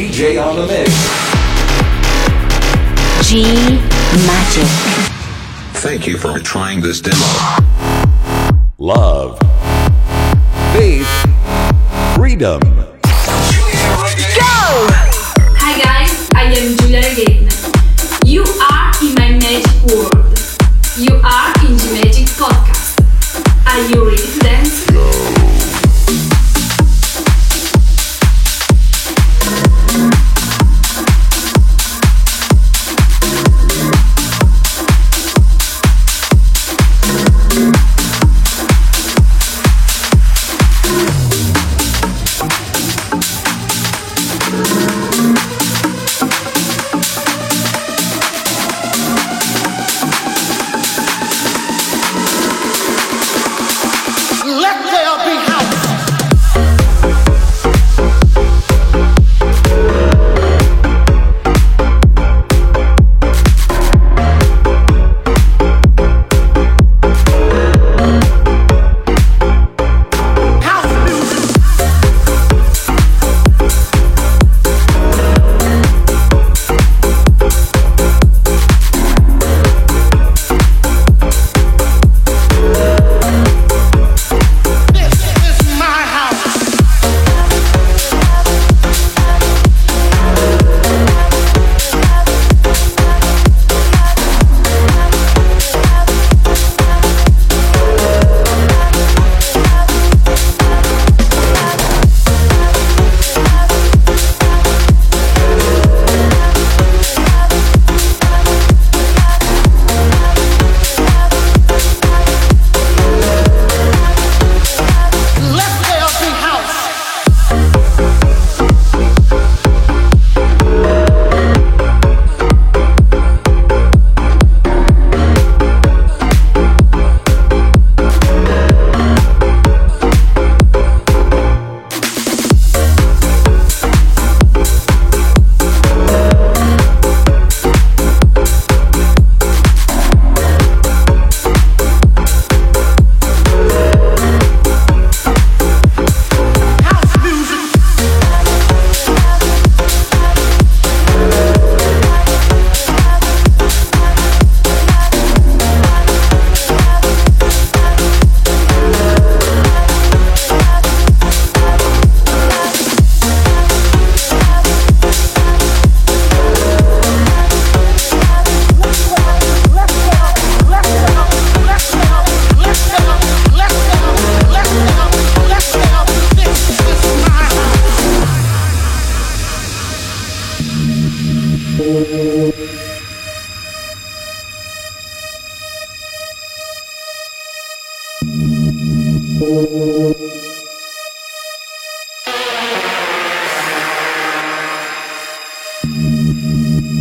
DJ on the mix. G Magic. Thank you for trying this demo. Love. Faith. Freedom. Go! Hi guys, I am Giulia Regain. You are in my magic world. You are in the magic podcast. Are you ready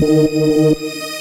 Música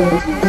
Welcome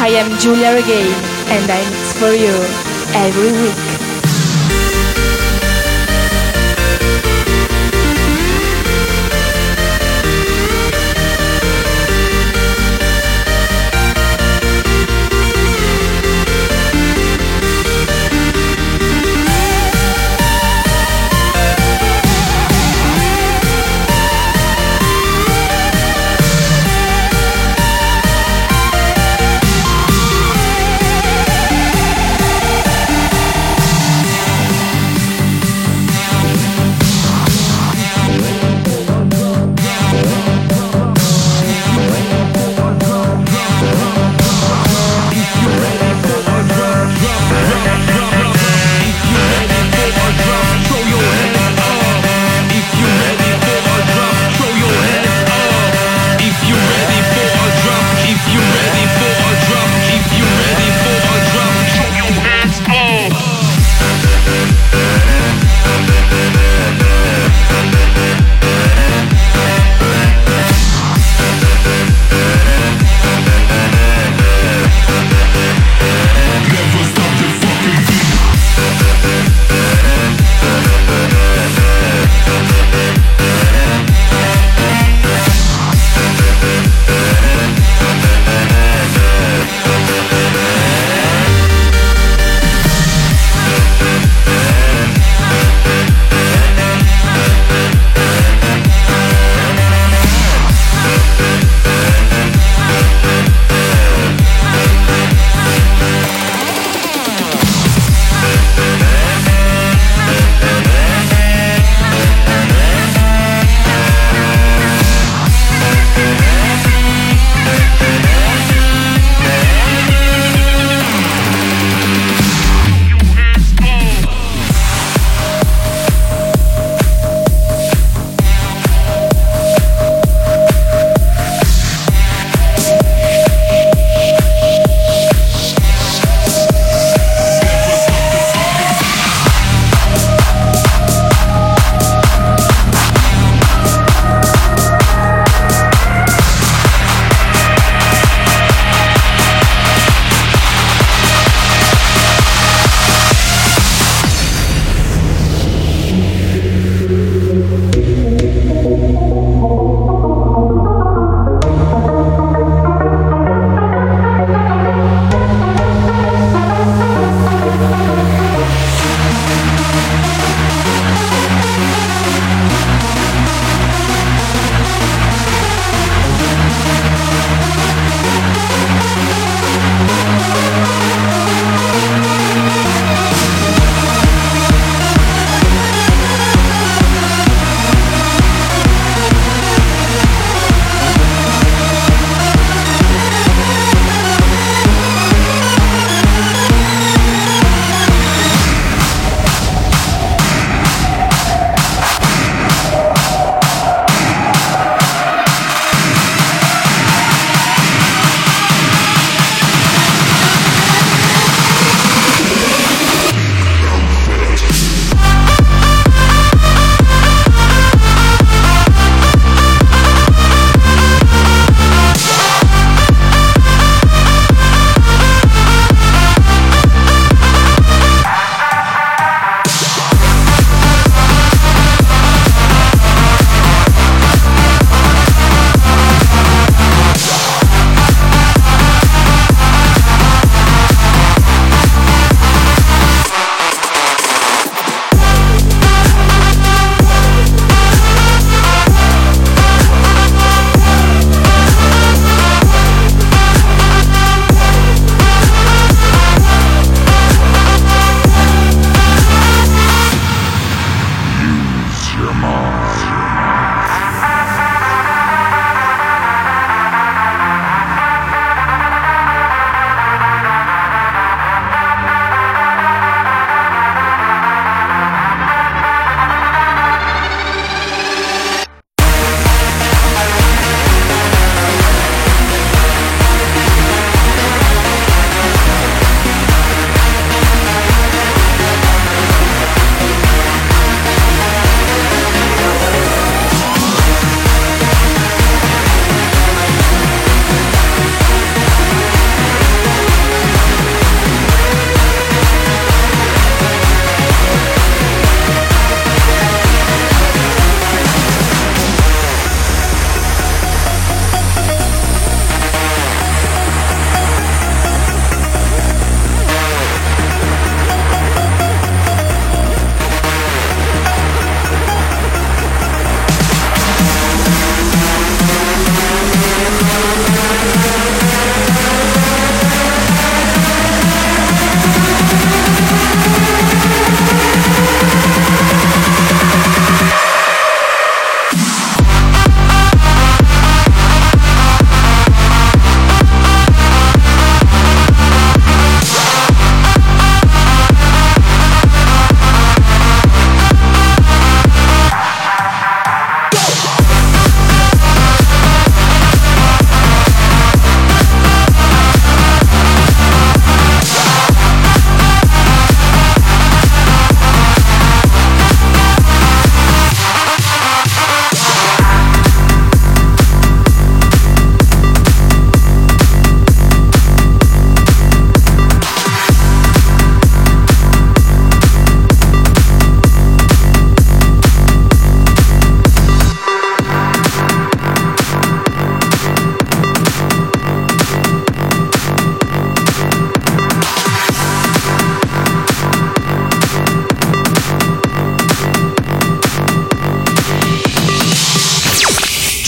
I am Giulia Regain and I mix for you every week.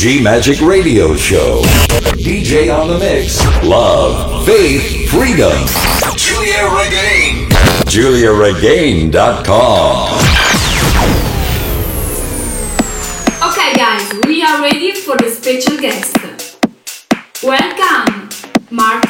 G Magic Radio Show. DJ on the mix. Love, faith, freedom. Giulia Regain. GiuliaRegain.com. Okay, guys, we are ready for the special guest. Welcome, Martin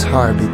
butterfly's heartbeat,